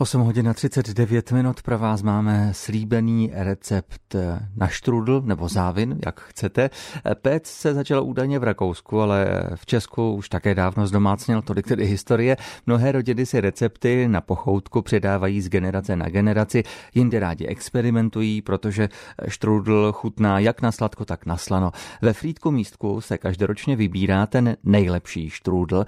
8 hodin a 39 minut pro vás máme slíbený recept na štrudl nebo závin, jak chcete. Pec se začal údajně v Rakousku, ale v Česku už také dávno zdomácněl tolik tedy historie. Mnohé rodiny si recepty na pochoutku předávají z generace na generaci, jinde rádi experimentují, protože štrudl chutná jak na sladko, tak na slano. Ve Frýdku místku se každoročně vybírá ten nejlepší štrůdl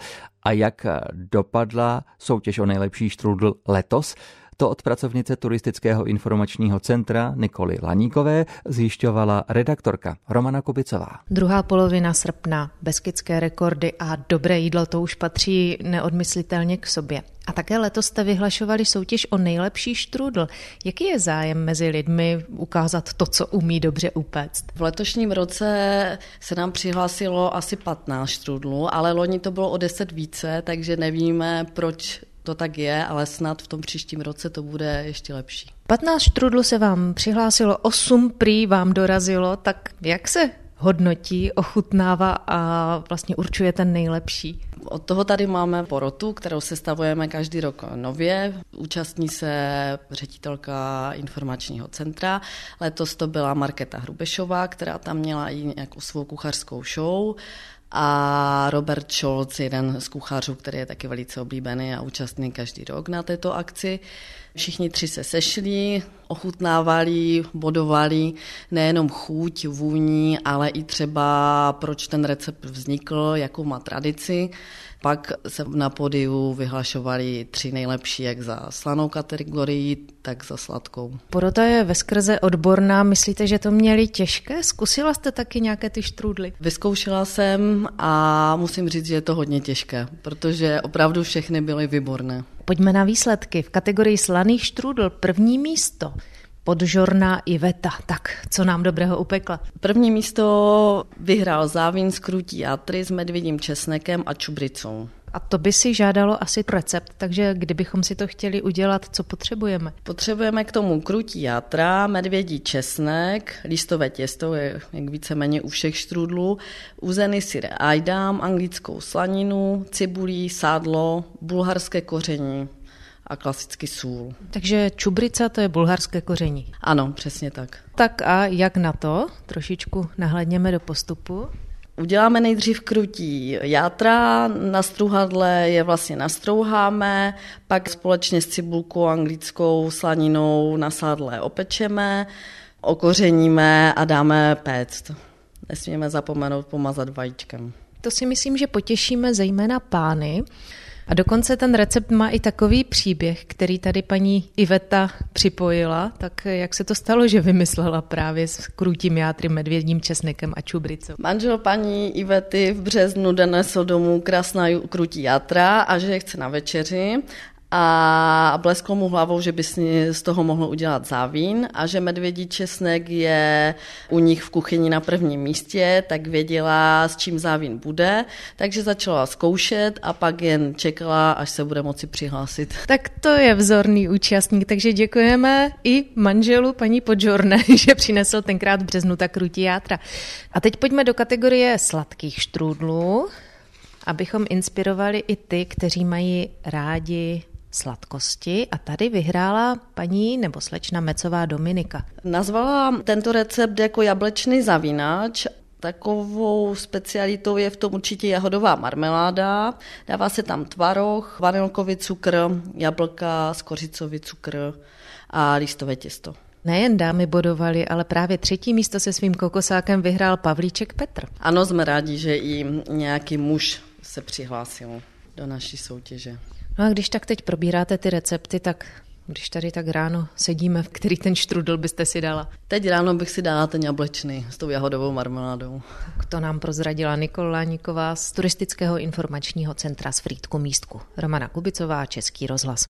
a jak dopadla soutěž o nejlepší štrůdl letos. To od pracovnice Turistického informačního centra Nikoly Laníkové zjišťovala redaktorka Romana Kubicová. Druhá polovina srpna, beskidské rekordy a dobré jídlo to už patří neodmyslitelně k sobě. A také letos jste vyhlašovali soutěž o nejlepší štrůdl. Jaký je zájem mezi lidmi ukázat to, co umí dobře upéct? V letošním roce se nám přihlásilo asi 15 štrůdlů, ale loni to bylo o 10 více, takže nevíme, proč to tak je, ale snad v tom příštím roce to bude ještě lepší. 15 štrudlů se vám přihlásilo, 8 prý vám dorazilo, tak jak se hodnotí, ochutnává a vlastně určuje ten nejlepší? Od toho tady máme porotu, kterou sestavujeme každý rok nově. Účastní se ředitelka informačního centra. Letos to byla Marketa Hrubešová, která tam měla i nějakou svou kuchařskou show a Robert Scholz, jeden z kuchařů, který je taky velice oblíbený a účastný každý rok na této akci. Všichni tři se sešli, ochutnávali, bodovali nejenom chuť, vůní, ale i třeba proč ten recept vznikl, jakou má tradici. Pak se na podiu vyhlašovali tři nejlepší, jak za slanou kategorii, tak za sladkou. Porota je ve skrze odborná. Myslíte, že to měli těžké? Zkusila jste taky nějaké ty štrůdly? Vyzkoušela jsem a musím říct, že je to hodně těžké, protože opravdu všechny byly výborné. Pojďme na výsledky. V kategorii slaných štrůdl první místo podžorná Iveta. Tak, co nám dobrého upekla? První místo vyhrál Závín s krutí jatry s medvědím česnekem a čubricou. A to by si žádalo asi recept, takže kdybychom si to chtěli udělat, co potřebujeme? Potřebujeme k tomu krutí játra, medvědí česnek, listové těsto, je jak víceméně u všech štrudlů, uzený syr ajdám, anglickou slaninu, cibulí, sádlo, bulharské koření a klasicky sůl. Takže čubrica to je bulharské koření. Ano, přesně tak. Tak a jak na to? Trošičku nahledněme do postupu. Uděláme nejdřív krutí játra, na struhadle je vlastně nastrouháme, pak společně s cibulkou anglickou slaninou na sádle opečeme, okořeníme a dáme péct. Nesmíme zapomenout pomazat vajíčkem. To si myslím, že potěšíme zejména pány, a dokonce ten recept má i takový příběh, který tady paní Iveta připojila. Tak jak se to stalo, že vymyslela právě s krutím játry, medvědním česnekem a čubricou? Manžel paní Ivety v březnu donesl domů krásná krutí játra a že je chce na večeři a blesklo mu hlavou, že by z toho mohl udělat závín a že medvědí česnek je u nich v kuchyni na prvním místě, tak věděla, s čím závín bude, takže začala zkoušet a pak jen čekala, až se bude moci přihlásit. Tak to je vzorný účastník, takže děkujeme i manželu paní Podžorné, že přinesl tenkrát v březnu tak krutí játra. A teď pojďme do kategorie sladkých štrůdlů, abychom inspirovali i ty, kteří mají rádi sladkosti a tady vyhrála paní nebo slečna Mecová Dominika. Nazvala tento recept jako jablečný zavínač Takovou specialitou je v tom určitě jahodová marmeláda. Dává se tam tvaroh, vanilkový cukr, jablka, skořicový cukr a listové těsto. Nejen dámy bodovali, ale právě třetí místo se svým kokosákem vyhrál Pavlíček Petr. Ano, jsme rádi, že i nějaký muž se přihlásil do naší soutěže. No a když tak teď probíráte ty recepty, tak když tady tak ráno sedíme, v který ten štrudl byste si dala? Teď ráno bych si dala ten jablečný s tou jahodovou marmeládou. Tak to nám prozradila Nikola Láníková z Turistického informačního centra z Frýdku místku. Romana Kubicová, Český rozhlas.